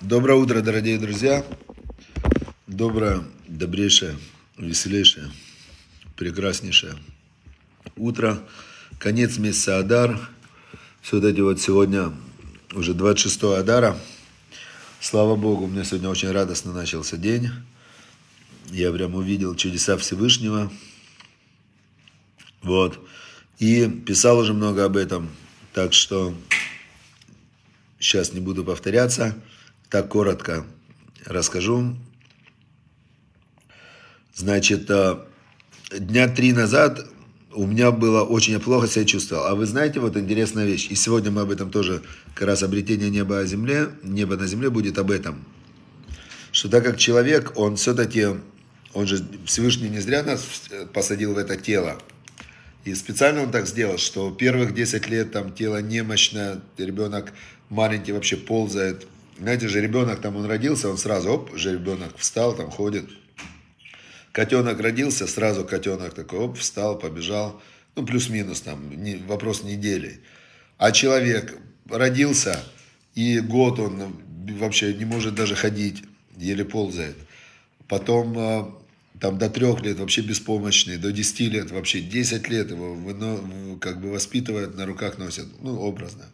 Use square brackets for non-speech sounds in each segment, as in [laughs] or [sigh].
Доброе утро, дорогие друзья. Доброе, добрейшее, веселейшее, прекраснейшее утро. Конец месяца Адар. Все вот эти вот сегодня уже 26 Адара. Слава Богу, у меня сегодня очень радостно начался день. Я прям увидел чудеса Всевышнего. Вот. И писал уже много об этом. Так что сейчас не буду повторяться так коротко расскажу. Значит, э, дня три назад у меня было очень плохо себя чувствовал. А вы знаете, вот интересная вещь, и сегодня мы об этом тоже, как раз обретение неба о земле, небо на земле будет об этом. Что так как человек, он все-таки, он же Всевышний не зря нас посадил в это тело. И специально он так сделал, что первых 10 лет там тело немощное, ребенок маленький вообще ползает, знаете, же ребенок там, он родился, он сразу, оп, же ребенок встал, там ходит. Котенок родился, сразу котенок такой, оп, встал, побежал. Ну, плюс-минус там, не, вопрос недели. А человек родился, и год он вообще не может даже ходить, еле ползает. Потом а, там до трех лет вообще беспомощный, до десяти лет вообще, десять лет его как бы воспитывают, на руках носят, ну, образно.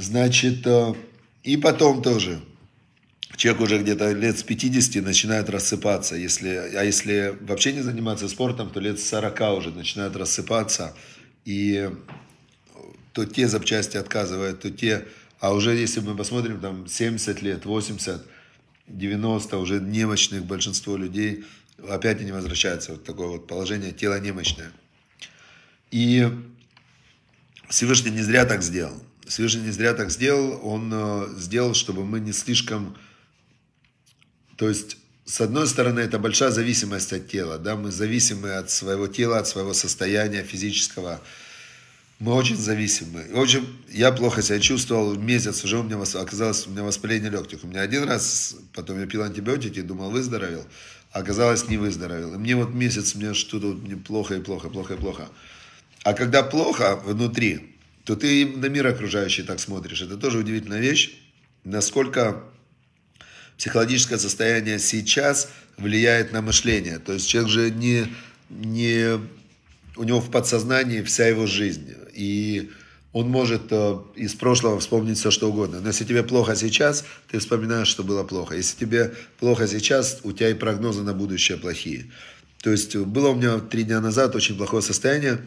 Значит, э, и потом тоже. Человек уже где-то лет с 50 начинает рассыпаться. Если, а если вообще не заниматься спортом, то лет с 40 уже начинают рассыпаться. И то те запчасти отказывают, то те... А уже если мы посмотрим, там 70 лет, 80, 90, уже немощных большинство людей, опять они возвращаются. Вот такое вот положение, тело немощное. И Всевышний не зря так сделал. Всевышний не зря так сделал, он э, сделал, чтобы мы не слишком... То есть, с одной стороны, это большая зависимость от тела, да, мы зависимы от своего тела, от своего состояния физического, мы очень зависимы. В общем, я плохо себя чувствовал, месяц уже у меня оказалось у меня воспаление легких. У меня один раз, потом я пил антибиотики, думал, выздоровел, а оказалось, не выздоровел. И мне вот месяц, мне что-то мне плохо и плохо, плохо и плохо. А когда плохо внутри, то ты на мир окружающий так смотришь. Это тоже удивительная вещь, насколько психологическое состояние сейчас влияет на мышление. То есть человек же не, не у него в подсознании вся его жизнь. И он может э, из прошлого вспомнить все, что угодно. Но если тебе плохо сейчас, ты вспоминаешь, что было плохо. Если тебе плохо сейчас, у тебя и прогнозы на будущее плохие. То есть было у меня три дня назад очень плохое состояние.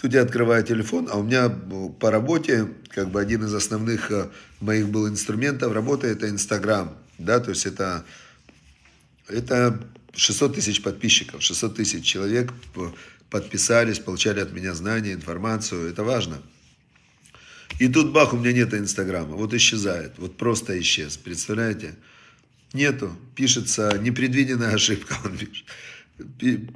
Тут я открываю телефон, а у меня по работе, как бы один из основных э, моих был инструментов работы, это Инстаграм, да, то есть это, это 600 тысяч подписчиков, 600 тысяч человек подписались, получали от меня знания, информацию, это важно. И тут бах, у меня нет Инстаграма, вот исчезает, вот просто исчез, представляете? Нету, пишется непредвиденная ошибка, [laughs] он пишет.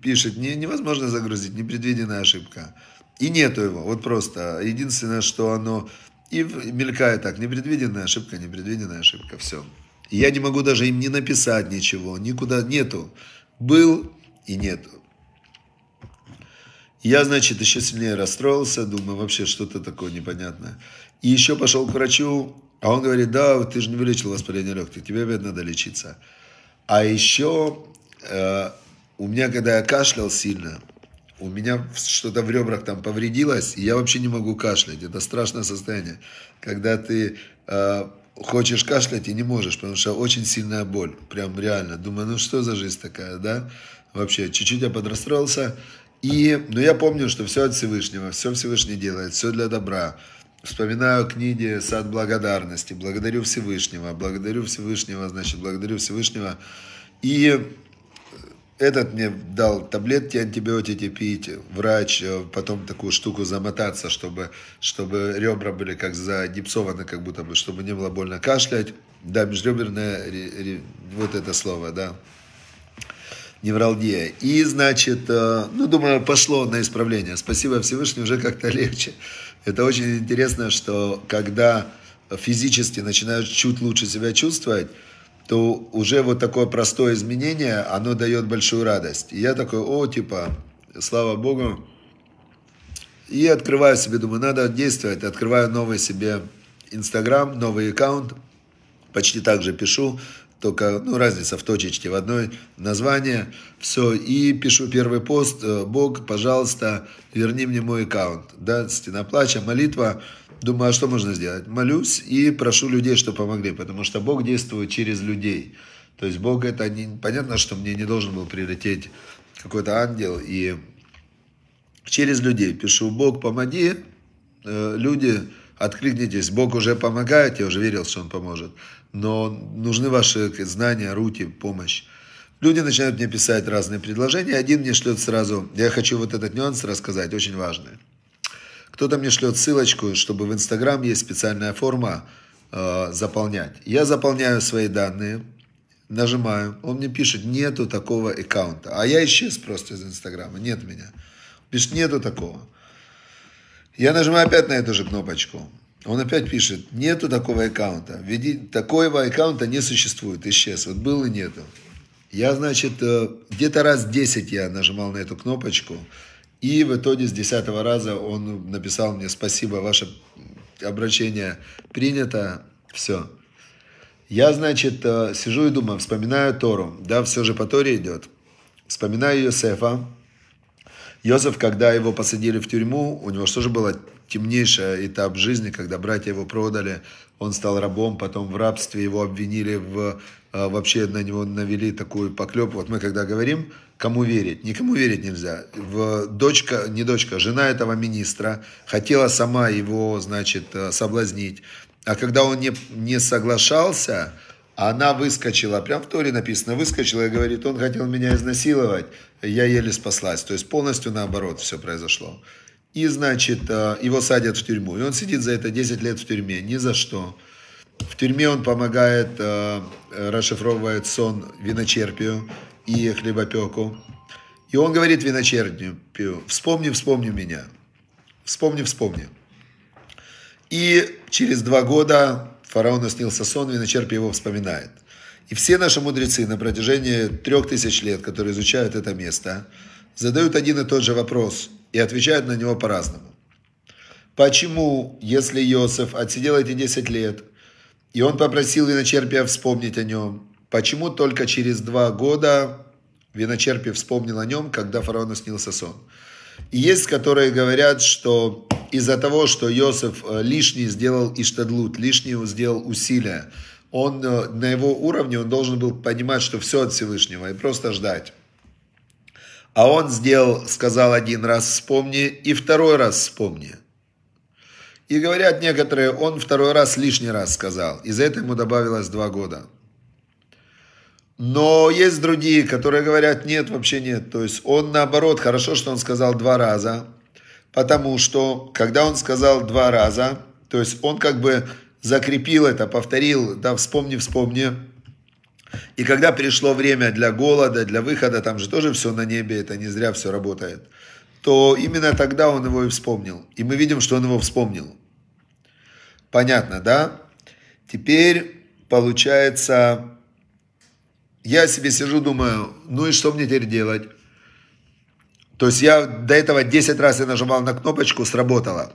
Пишет, не, невозможно загрузить, непредвиденная ошибка. И нету его, вот просто. Единственное, что оно и мелькает так, непредвиденная ошибка, непредвиденная ошибка, все. Я не могу даже им не написать ничего, никуда нету. Был и нету. Я, значит, еще сильнее расстроился, думаю, вообще что-то такое непонятное. И еще пошел к врачу, а он говорит, да, ты же не вылечил воспаление легких, тебе опять надо лечиться. А еще э, у меня, когда я кашлял сильно, у меня что-то в ребрах там повредилось, и я вообще не могу кашлять. Это страшное состояние, когда ты э, хочешь кашлять и не можешь, потому что очень сильная боль, прям реально. Думаю, ну что за жизнь такая, да? Вообще, чуть-чуть я подрастроился. И, но я помню, что все от Всевышнего, все Всевышний делает, все для добра. Вспоминаю книги «Сад благодарности», благодарю Всевышнего, благодарю Всевышнего, значит, благодарю Всевышнего. И этот мне дал таблетки, антибиотики пить, врач, э, потом такую штуку замотаться, чтобы, чтобы ребра были как загипсованы, как будто бы, чтобы не было больно кашлять. Да, межреберное, вот это слово, да, невралгия. И, значит, э, ну, думаю, пошло на исправление. Спасибо Всевышнему, уже как-то легче. Это очень интересно, что когда физически начинаешь чуть лучше себя чувствовать, то уже вот такое простое изменение, оно дает большую радость. И я такой, о, типа, слава Богу. И открываю себе, думаю, надо действовать, открываю новые себе Инстаграм, новый аккаунт, почти так же пишу, только ну, разница в точечке в одной название, все, и пишу первый пост, Бог, пожалуйста, верни мне мой аккаунт, да, стена плача, молитва, думаю, а что можно сделать? Молюсь и прошу людей, что помогли, потому что Бог действует через людей, то есть Бог это, не, понятно, что мне не должен был прилететь какой-то ангел, и через людей пишу, Бог, помоги, э, люди, откликнитесь, Бог уже помогает, я уже верил, что Он поможет но нужны ваши знания, руки, помощь. Люди начинают мне писать разные предложения. Один мне шлет сразу, я хочу вот этот нюанс рассказать, очень важный. Кто-то мне шлет ссылочку, чтобы в Инстаграм есть специальная форма э, заполнять. Я заполняю свои данные, нажимаю, он мне пишет, нету такого аккаунта. А я исчез просто из Инстаграма, нет меня. Пишет, нету такого. Я нажимаю опять на эту же кнопочку. Он опять пишет, нету такого аккаунта. Введи, такого аккаунта не существует, исчез. Вот был и нету. Я, значит, э, где-то раз 10 я нажимал на эту кнопочку. И в итоге с 10 раза он написал мне, спасибо, ваше обращение принято, все. Я, значит, э, сижу и думаю, вспоминаю Тору, да, все же по Торе идет. Вспоминаю Йосефа. Йосеф, когда его посадили в тюрьму, у него что же было темнейший этап жизни, когда братья его продали, он стал рабом, потом в рабстве его обвинили в а, вообще на него навели такую поклеп. Вот мы когда говорим, кому верить, никому верить нельзя. В дочка, не дочка, жена этого министра хотела сама его, значит, э, соблазнить. А когда он не, не соглашался, она выскочила, прям в Торе написано, выскочила и говорит, он хотел меня изнасиловать, я еле спаслась. То есть полностью наоборот все произошло. И, значит, э, его садят в тюрьму. И он сидит за это 10 лет в тюрьме. Ни за что. В тюрьме он помогает, э, расшифровывает сон виночерпию и хлебопеку. И он говорит виночерпию, вспомни, вспомни меня. Вспомни, вспомни. И через два года фараону снился сон, виночерпий его вспоминает. И все наши мудрецы на протяжении трех тысяч лет, которые изучают это место, задают один и тот же вопрос и отвечают на него по-разному. Почему, если Иосиф отсидел эти 10 лет, и он попросил виночерпия вспомнить о нем, почему только через два года виночерпий вспомнил о нем, когда фараону снился сон? И есть, которые говорят, что из-за того, что Иосиф э, лишний сделал иштадлут, лишний сделал усилия, он э, на его уровне, он должен был понимать, что все от Всевышнего, и просто ждать. А он сделал, сказал один раз вспомни и второй раз вспомни. И говорят некоторые, он второй раз лишний раз сказал. И за это ему добавилось два года. Но есть другие, которые говорят, нет, вообще нет. То есть он наоборот, хорошо, что он сказал два раза. Потому что, когда он сказал два раза, то есть он как бы закрепил это, повторил, да, вспомни, вспомни, и когда пришло время для голода, для выхода, там же тоже все на небе, это не зря все работает, то именно тогда он его и вспомнил. И мы видим, что он его вспомнил. Понятно, да? Теперь получается, я себе сижу, думаю, ну и что мне теперь делать? То есть я до этого 10 раз я нажимал на кнопочку, сработало.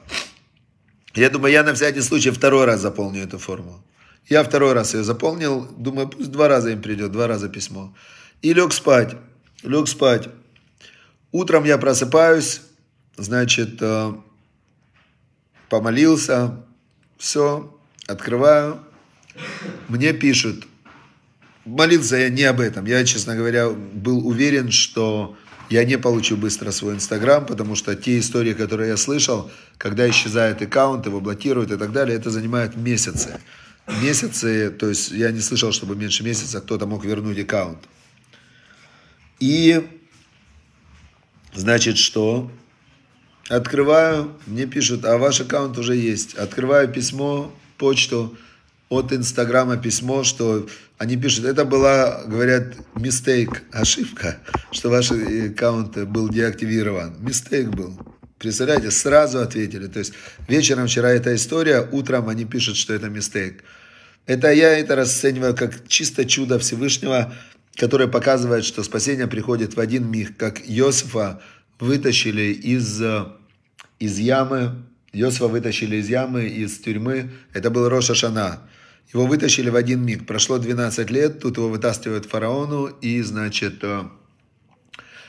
Я думаю, я на всякий случай второй раз заполню эту форму. Я второй раз ее заполнил, думаю, пусть два раза им придет, два раза письмо. И лег спать, лег спать. Утром я просыпаюсь, значит, э, помолился, все, открываю. Мне пишут, молился я не об этом. Я, честно говоря, был уверен, что я не получу быстро свой Инстаграм, потому что те истории, которые я слышал, когда исчезают аккаунты, его блокируют и так далее, это занимает месяцы месяцы, то есть я не слышал, чтобы меньше месяца кто-то мог вернуть аккаунт. И, значит, что? Открываю, мне пишут, а ваш аккаунт уже есть. Открываю письмо, почту от Инстаграма письмо, что они пишут, это была, говорят, мистейк, ошибка, что ваш аккаунт был деактивирован. Мистейк был. Представляете, сразу ответили. То есть вечером вчера эта история, утром они пишут, что это мистейк. Это я это расцениваю как чисто чудо Всевышнего, которое показывает, что спасение приходит в один миг, как Иосифа вытащили из, из ямы, Йосифа вытащили из ямы, из тюрьмы. Это был Роша Шана. Его вытащили в один миг. Прошло 12 лет, тут его вытаскивают фараону, и, значит, э,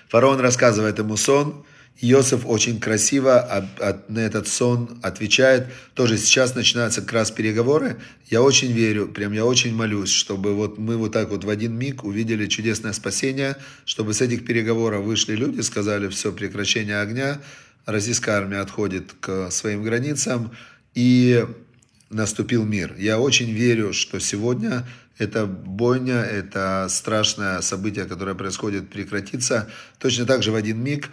фараон рассказывает ему сон. Иосиф очень красиво на этот сон отвечает. Тоже сейчас начинаются как раз переговоры. Я очень верю, прям я очень молюсь, чтобы вот мы вот так вот в один миг увидели чудесное спасение, чтобы с этих переговоров вышли люди, сказали все, прекращение огня, российская армия отходит к своим границам, и наступил мир. Я очень верю, что сегодня эта бойня, это страшное событие, которое происходит, прекратится. Точно так же в один миг.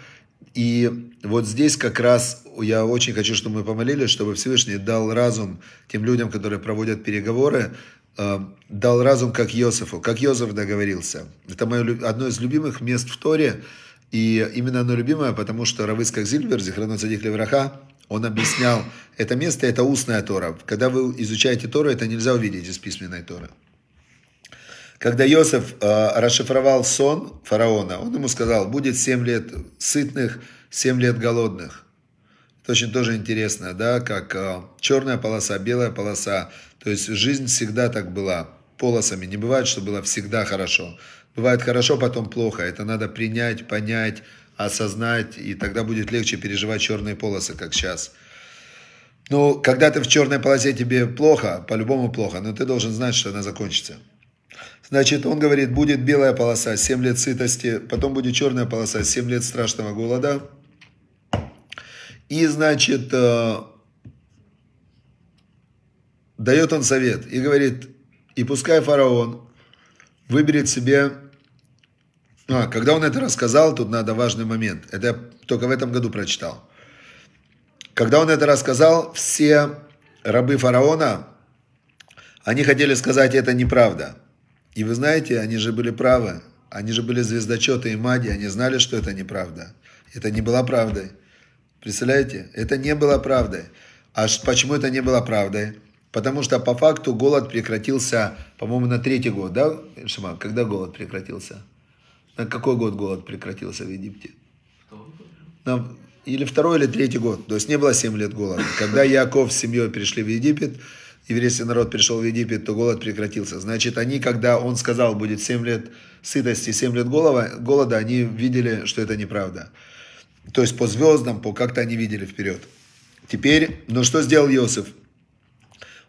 И вот здесь как раз я очень хочу, чтобы мы помолились, чтобы Всевышний дал разум тем людям, которые проводят переговоры, э, дал разум как Иосифу, как Иосиф договорился. Это мое, одно из любимых мест в Торе, и именно оно любимое, потому что Равыцкак Зильбер, Зихрану Цадих Левраха, он объяснял, это место, это устная Тора. Когда вы изучаете Тору, это нельзя увидеть из письменной Торы. Когда Иосиф э, расшифровал сон фараона, он ему сказал, будет 7 лет сытных, 7 лет голодных. Это очень тоже интересно, да, как э, черная полоса, белая полоса. То есть жизнь всегда так была, полосами. Не бывает, что было всегда хорошо. Бывает хорошо, потом плохо. Это надо принять, понять, осознать, и тогда будет легче переживать черные полосы, как сейчас. Но когда ты в черной полосе тебе плохо, по-любому плохо, но ты должен знать, что она закончится. Значит, он говорит, будет белая полоса, 7 лет сытости, потом будет черная полоса, 7 лет страшного голода. И, значит, э, дает он совет и говорит, и пускай фараон выберет себе... А, когда он это рассказал, тут надо важный момент. Это я только в этом году прочитал. Когда он это рассказал, все рабы фараона, они хотели сказать, это неправда. И вы знаете, они же были правы. Они же были звездочеты и маги, они знали, что это неправда. Это не была правдой. Представляете? Это не было правдой. А почему это не было правдой? Потому что по факту голод прекратился, по-моему, на третий год, да, Шима? Когда голод прекратился? На какой год голод прекратился в Египте? На, или второй, или третий год. То есть не было 7 лет голода. Когда Яков с семьей пришли в Египет, еврейский народ пришел в Египет, то голод прекратился. Значит, они, когда он сказал, будет 7 лет сытости, 7 лет голода, голода, они видели, что это неправда. То есть по звездам, по как-то они видели вперед. Теперь, ну что сделал Иосиф?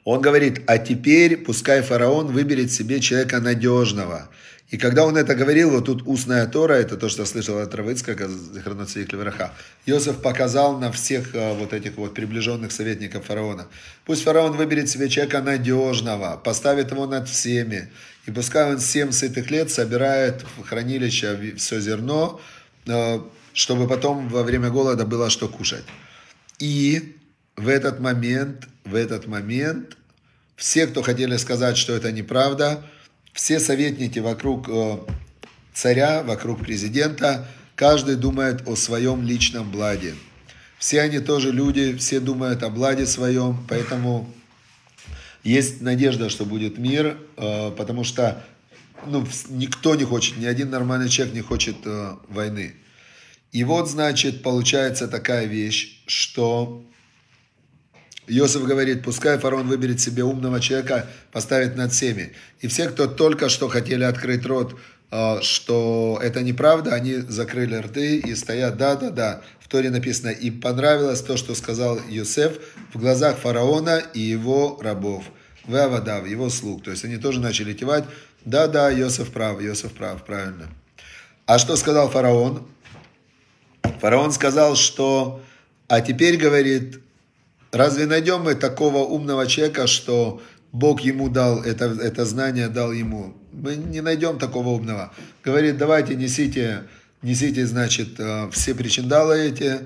Он говорит, а теперь пускай фараон выберет себе человека надежного. И когда он это говорил, вот тут устная Тора, это то, что слышал от Равыцка, Хроноцвик Левераха, Иосиф показал на всех э, вот этих вот приближенных советников фараона. Пусть фараон выберет себе человека надежного, поставит его над всеми, и пускай он семь сытых лет собирает в хранилище все зерно, э, чтобы потом во время голода было что кушать. И в этот момент, в этот момент, все, кто хотели сказать, что это неправда, все советники вокруг э, царя, вокруг президента, каждый думает о своем личном бладе. Все они тоже люди, все думают о бладе своем, поэтому есть надежда, что будет мир, э, потому что ну, никто не хочет, ни один нормальный человек не хочет э, войны. И вот, значит, получается такая вещь, что Иосиф говорит, пускай фараон выберет себе умного человека, поставит над всеми. И все, кто только что хотели открыть рот, а, что это неправда, они закрыли рты и стоят, да-да-да. В Торе написано, и понравилось то, что сказал Иосиф в глазах фараона и его рабов. Вавадав, его слуг. То есть они тоже начали кивать, да-да, Иосиф прав, Иосиф прав, правильно. А что сказал фараон? Фараон сказал, что, а теперь, говорит, Разве найдем мы такого умного человека, что Бог ему дал это, это знание, дал ему? Мы не найдем такого умного. Говорит, давайте несите, несите, значит, э, все причиндалы эти,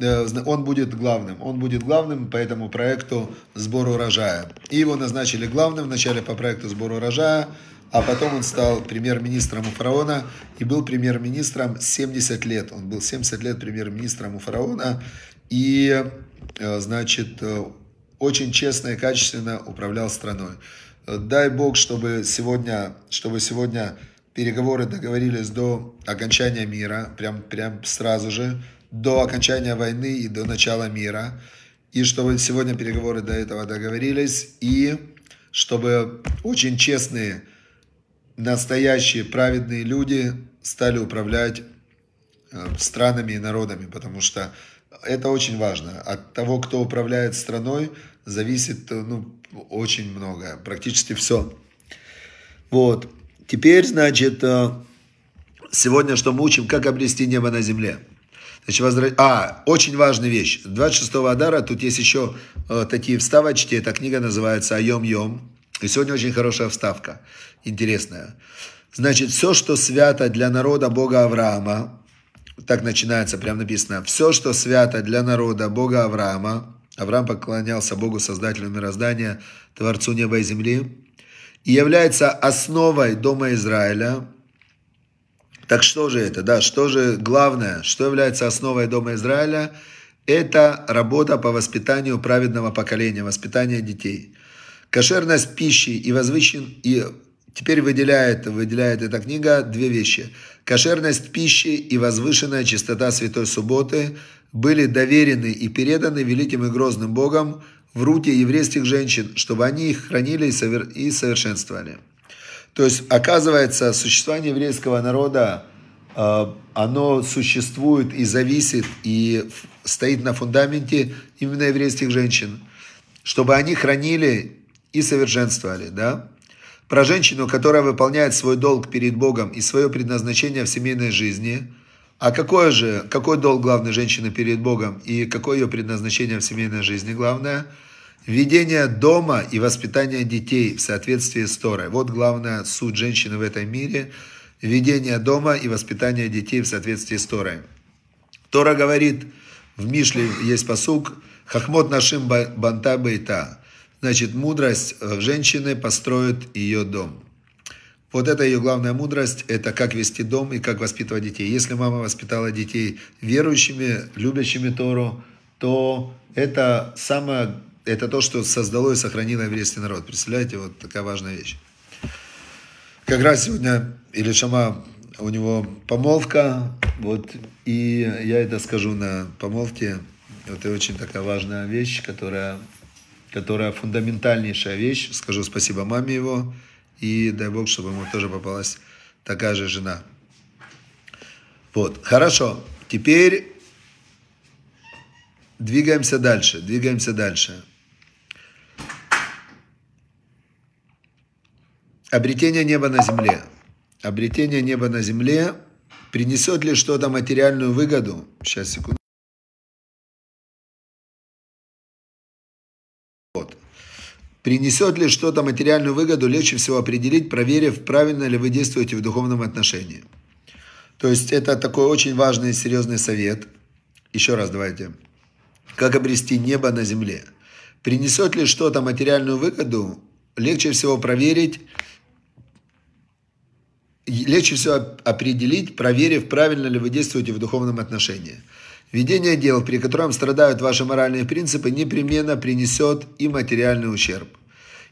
э, он будет главным. Он будет главным по этому проекту сбора урожая. И его назначили главным вначале по проекту сбора урожая, а потом он стал премьер-министром у фараона и был премьер-министром 70 лет. Он был 70 лет премьер-министром у фараона. И Э, значит, э, очень честно и качественно управлял страной. Дай Бог, чтобы сегодня, чтобы сегодня переговоры договорились до окончания мира, прям, прям сразу же, до окончания войны и до начала мира. и чтобы сегодня переговоры до этого договорились, и чтобы очень честные, настоящие, праведные люди стали управлять э, странами и народами, потому что это очень важно. От того, кто управляет страной, зависит ну, очень многое, практически все. Вот. Теперь, значит, э, сегодня что мы учим, как обрести небо на земле. Значит, возра... А, очень важная вещь. 26-го Адара, тут есть еще э, такие вставочки. Эта книга называется «Айом Йом». И сегодня очень хорошая вставка, интересная. Значит, все, что свято для народа Бога Авраама, так начинается, прям написано, все, что свято для народа Бога Авраама, Авраам поклонялся Богу, Создателю мироздания, Творцу неба и земли, и является основой Дома Израиля. Так что же это? Да, что же главное, что является основой Дома Израиля? Это работа по воспитанию праведного поколения, воспитание детей. Кошерность пищи и возвыщен, и Теперь выделяет, выделяет эта книга две вещи. Кошерность пищи и возвышенная чистота Святой Субботы были доверены и переданы великим и грозным Богом в руки еврейских женщин, чтобы они их хранили и совершенствовали. То есть, оказывается, существование еврейского народа, а, оно существует и зависит, и стоит на фундаменте именно еврейских женщин, чтобы они хранили и совершенствовали, да? Про женщину, которая выполняет свой долг перед Богом и свое предназначение в семейной жизни. А какое же, какой долг главной женщины перед Богом и какое ее предназначение в семейной жизни главное? Ведение дома и воспитание детей в соответствии с Торой. Вот главная суть женщины в этом мире. Ведение дома и воспитание детей в соответствии с Торой. Тора говорит, в Мишле есть посук, «Хахмот нашим банта бейта». Значит, мудрость э, женщины построит ее дом. Вот это ее главная мудрость, это как вести дом и как воспитывать детей. Если мама воспитала детей верующими, любящими Тору, то это самое, это то, что создало и сохранило еврейский народ. Представляете, вот такая важная вещь. Как раз сегодня или Шама у него помолвка, вот, и я это скажу на помолвке. Это очень такая важная вещь, которая которая фундаментальнейшая вещь. Скажу спасибо маме его, и дай Бог, чтобы ему тоже попалась такая же жена. Вот, хорошо. Теперь двигаемся дальше, двигаемся дальше. Обретение неба на земле. Обретение неба на земле принесет ли что-то материальную выгоду? Сейчас, секунду. Принесет ли что-то материальную выгоду, легче всего определить, проверив, правильно ли вы действуете в духовном отношении. То есть это такой очень важный и серьезный совет. Еще раз давайте. Как обрести небо на земле? Принесет ли что-то материальную выгоду, легче всего проверить, легче всего определить, проверив, правильно ли вы действуете в духовном отношении. Ведение дел, при котором страдают ваши моральные принципы, непременно принесет и материальный ущерб.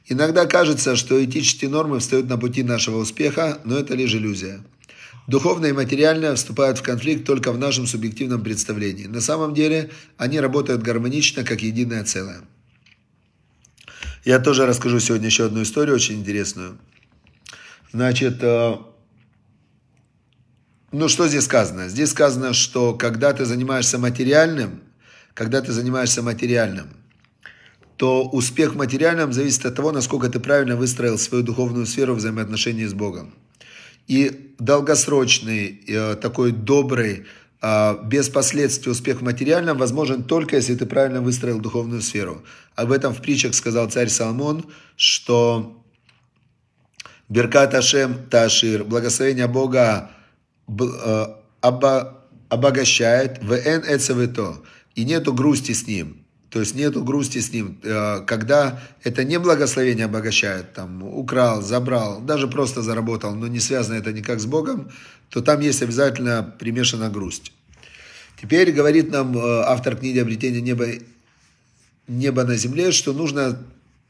Иногда кажется, что этические нормы встают на пути нашего успеха, но это лишь иллюзия. Духовное и материальное вступают в конфликт только в нашем субъективном представлении. На самом деле они работают гармонично, как единое целое. Я тоже расскажу сегодня еще одну историю, очень интересную. Значит, э, ну, что здесь сказано? Здесь сказано, что когда ты занимаешься материальным, когда ты занимаешься материальным, то успех в материальном зависит от того, насколько ты правильно выстроил свою духовную сферу взаимоотношений с Богом. И долгосрочный, э, такой добрый, э, без последствий успех в материальном возможен только, если ты правильно выстроил духовную сферу. Об этом в притчах сказал царь Соломон, что Беркат Ашем Ташир, благословение Бога обогащает, ВН эцевето, и нету грусти с ним. То есть нету грусти с ним. Э, когда это не благословение обогащает, там, украл, забрал, даже просто заработал, но не связано это никак с Богом, то там есть обязательно примешана грусть. Теперь говорит нам э, автор книги «Обретение неба, неба на земле», что нужно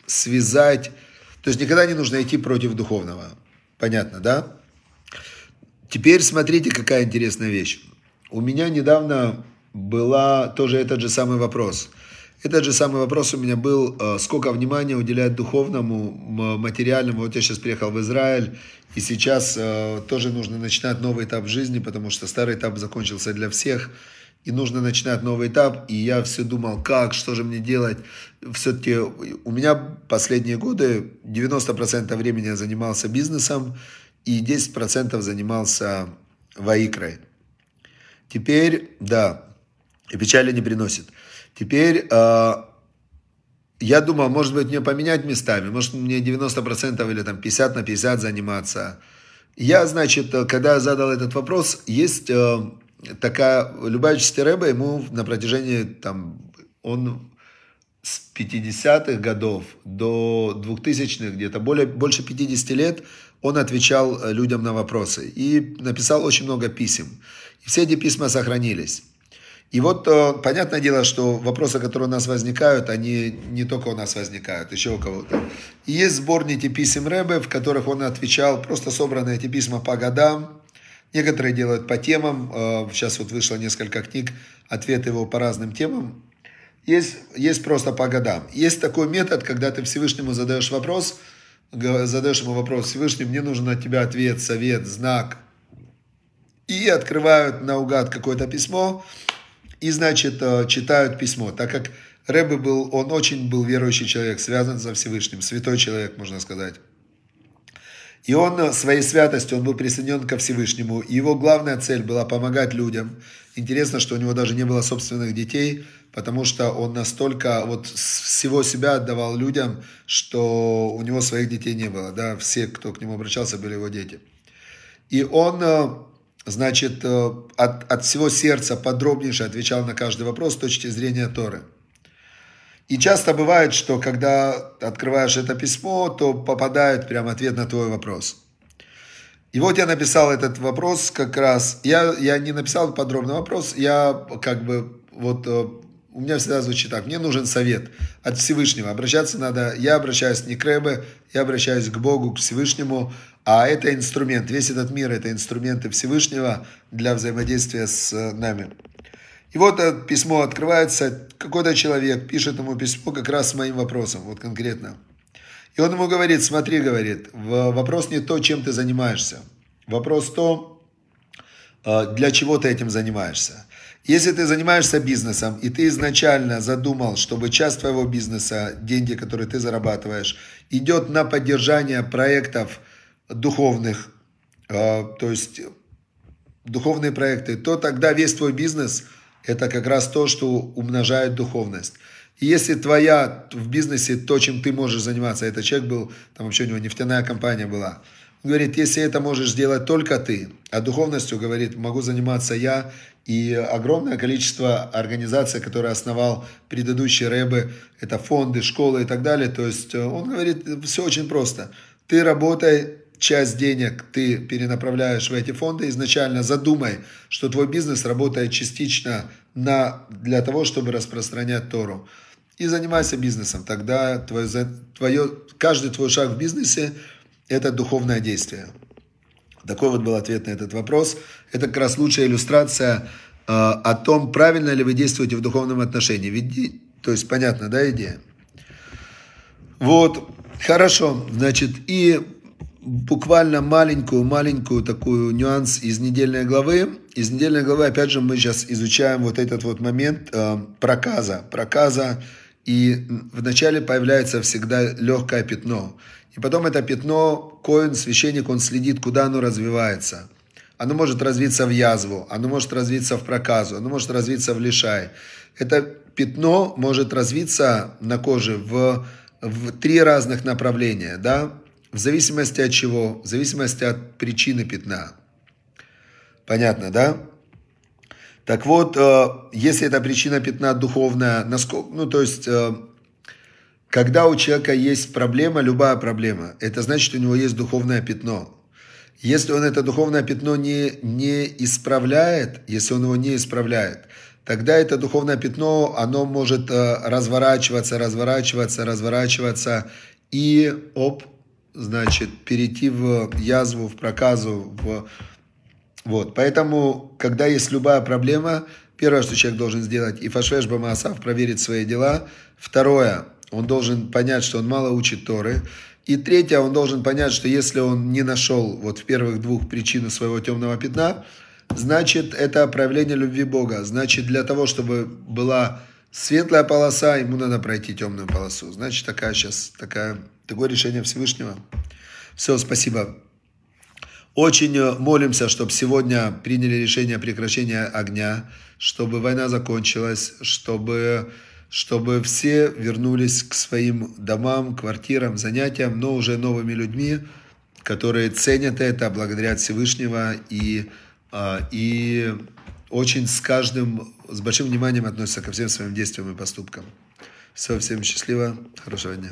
связать, то есть никогда не нужно идти против духовного. Понятно, да? Теперь смотрите, какая интересная вещь. У меня недавно была тоже этот же самый вопрос. Этот же самый вопрос у меня был, э, сколько внимания уделять духовному, материальному. Вот я сейчас приехал в Израиль, и сейчас э, тоже нужно начинать новый этап жизни, потому что старый этап закончился для всех, и нужно начинать новый этап. И я все думал, как, что же мне делать. Все-таки у меня последние годы 90% времени я занимался бизнесом, и 10% занимался ваикрой. Теперь, да, и печали не приносит. Теперь э, я думал, может быть, мне поменять местами, может, мне 90% или там 50 на 50 заниматься. Я, значит, когда задал этот вопрос, есть э, такая, Любавичский Рэбе, ему на протяжении, там, он с 50-х годов до 2000-х, где-то более, больше 50 лет, он отвечал людям на вопросы и написал очень много писем. И все эти письма сохранились. И вот э, понятное дело, что вопросы, которые у нас возникают, они не только у нас возникают, еще у кого-то. И есть сборники писем Рэбе, в которых он отвечал, просто собраны эти письма по годам. Некоторые делают по темам. Э, сейчас вот вышло несколько книг, ответы его по разным темам. Есть, есть просто по годам. Есть такой метод, когда ты Всевышнему задаешь вопрос, задаешь ему вопрос, Всевышний, мне нужен от тебя ответ, совет, знак. И открывают наугад какое-то письмо, и, значит, э, читают письмо, так как Рэбе был, он очень был верующий человек, связан со Всевышним, святой человек, можно сказать. И он э, своей святостью, он был присоединен ко Всевышнему. И его главная цель была помогать людям. Интересно, что у него даже не было собственных детей, потому что он настолько вот всего себя отдавал людям, что у него своих детей не было. Да? Все, кто к нему обращался, были его дети. И он э, значит, э, от, от всего сердца подробнейше отвечал на каждый вопрос с точки зрения Торы. И часто бывает, что когда открываешь это письмо, то попадает прям ответ на твой вопрос. И вот я написал этот вопрос как раз. Я, я не написал подробный вопрос, я как бы вот э, у меня всегда звучит так, мне нужен совет от Всевышнего. Обращаться надо, я обращаюсь не к Рэбе, я обращаюсь к Богу, к Всевышнему, а это инструмент, весь этот мир это инструменты Всевышнего для взаимодействия с э, нами. И вот письмо открывается, какой-то человек пишет ему письмо как раз с моим вопросом, вот конкретно. И он ему говорит, смотри, говорит, вопрос не то, чем ты занимаешься. Вопрос то, э, для чего ты этим занимаешься. Если ты занимаешься бизнесом, и ты изначально задумал, чтобы часть твоего бизнеса, деньги, которые ты зарабатываешь, идет на поддержание проектов, духовных, а, то есть духовные проекты, то тогда весь твой бизнес – это как раз то, что умножает духовность. И если твоя в бизнесе то, чем ты можешь заниматься, этот человек был, там вообще у него нефтяная компания была, он говорит, если это можешь сделать только ты, а духовностью, говорит, могу заниматься я, и огромное количество организаций, которые основал предыдущий Рэбе, это фонды, школы и так далее. То есть э, он говорит, все очень просто. Ты работай часть денег ты перенаправляешь в эти фонды, изначально задумай, что твой бизнес работает частично на, для того, чтобы распространять Тору. И занимайся бизнесом. Тогда твое, твое, каждый твой шаг в бизнесе – это духовное действие. Такой вот был ответ на этот вопрос. Это как раз лучшая иллюстрация э, о том, правильно ли вы действуете в духовном отношении. Ведь, то есть, понятно, да, идея? Вот, хорошо, значит, и буквально маленькую-маленькую такую нюанс из недельной главы. Из недельной главы, опять же, мы сейчас изучаем вот этот вот момент э, проказа. Проказа, и вначале появляется всегда легкое пятно. И потом это пятно, коин, священник, он следит, куда оно развивается. Оно может развиться в язву, оно может развиться в проказу, оно может развиться в лишай. Это пятно может развиться на коже в, в три разных направления, да, в зависимости от чего? В зависимости от причины пятна. Понятно, да? Так вот, э, если эта причина пятна духовная, насколько, ну то есть, э, когда у человека есть проблема, любая проблема, это значит, у него есть духовное пятно. Если он это духовное пятно не, не исправляет, если он его не исправляет, тогда это духовное пятно, оно может э, разворачиваться, разворачиваться, разворачиваться, и оп, значит, перейти в язву, в проказу, в, Вот, поэтому, когда есть любая проблема, первое, что человек должен сделать, и фашвеш бамаасав, проверить свои дела. Второе, он должен понять, что он мало учит Торы. И третье, он должен понять, что если он не нашел вот в первых двух причину своего темного пятна, значит, это проявление любви Бога. Значит, для того, чтобы была светлая полоса, ему надо пройти темную полосу. Значит, такая сейчас, такая, такое решение Всевышнего. Все, спасибо. Очень э, молимся, чтобы сегодня приняли решение прекращения огня, чтобы война закончилась, чтобы, чтобы все вернулись к своим домам, квартирам, занятиям, но уже новыми людьми, которые ценят это, благодарят Всевышнего и, а, и очень с каждым, с большим вниманием относятся ко всем своим действиям и поступкам. Все, всем счастливо, хорошего дня.